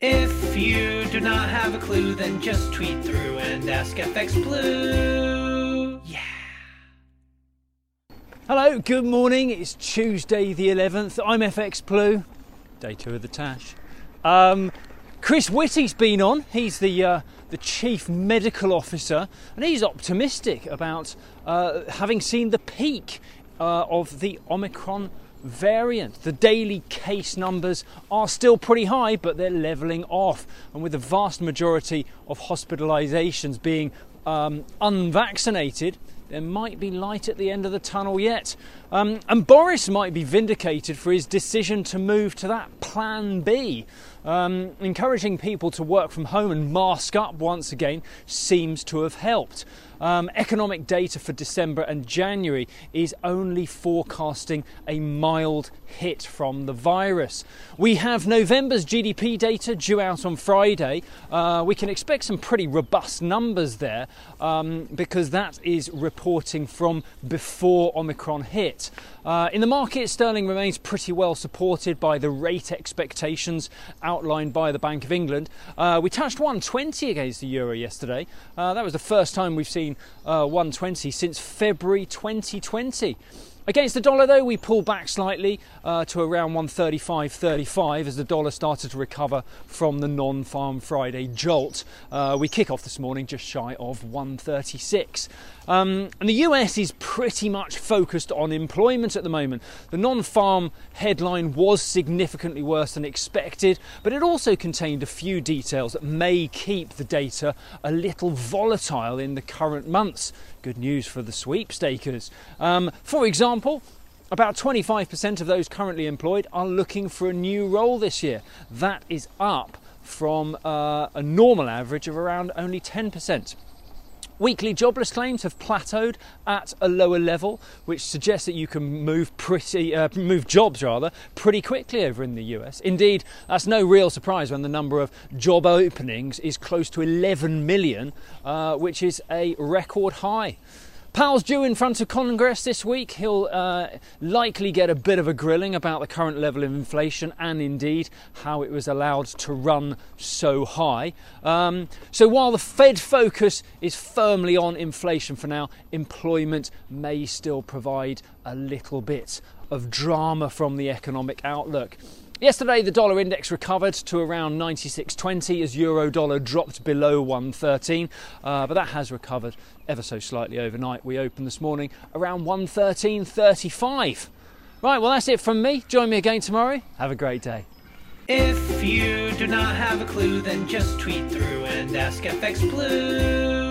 If you do not have a clue, then just tweet through and ask FX Blue. Yeah. Hello, good morning. It's Tuesday the 11th. I'm FX Blue, day two of the Tash. Um, Chris Whitty's been on. He's the uh, the chief medical officer, and he's optimistic about uh, having seen the peak uh, of the Omicron variant. The daily case numbers are still pretty high, but they're levelling off. And with the vast majority of hospitalisations being um, unvaccinated, there might be light at the end of the tunnel yet. Um, and Boris might be vindicated for his decision to move to that plan B. Um, encouraging people to work from home and mask up once again seems to have helped. Um, economic data for December and January is only forecasting a mild hit from the virus. We have November's GDP data due out on Friday. Uh, we can expect some pretty robust numbers there um, because that is reporting from before Omicron hit. Uh, in the market, sterling remains pretty well supported by the rate expectations outlined by the Bank of England. Uh, we touched 120 against the euro yesterday. Uh, that was the first time we've seen uh, 120 since February 2020. Against the dollar, though, we pulled back slightly uh, to around 135.35 as the dollar started to recover from the non farm Friday jolt. Uh, we kick off this morning just shy of 136. Um, and the US is pretty much focused on employment at the moment. The non farm headline was significantly worse than expected, but it also contained a few details that may keep the data a little volatile in the current months. Good news for the sweepstakers. Um, for example, about 25% of those currently employed are looking for a new role this year. That is up from uh, a normal average of around only 10%. Weekly jobless claims have plateaued at a lower level, which suggests that you can move pretty uh, move jobs rather pretty quickly over in the US. Indeed, that's no real surprise when the number of job openings is close to 11 million, uh, which is a record high. Powell's due in front of Congress this week. He'll uh, likely get a bit of a grilling about the current level of inflation and indeed how it was allowed to run so high. Um, so while the Fed focus is firmly on inflation for now, employment may still provide a little bit of drama from the economic outlook. Yesterday, the dollar index recovered to around 96.20 as euro dollar dropped below 113, uh, but that has recovered ever so slightly overnight. We opened this morning around 113.35. Right, well, that's it from me. Join me again tomorrow. Have a great day. If you do not have a clue, then just tweet through and ask FX Blue.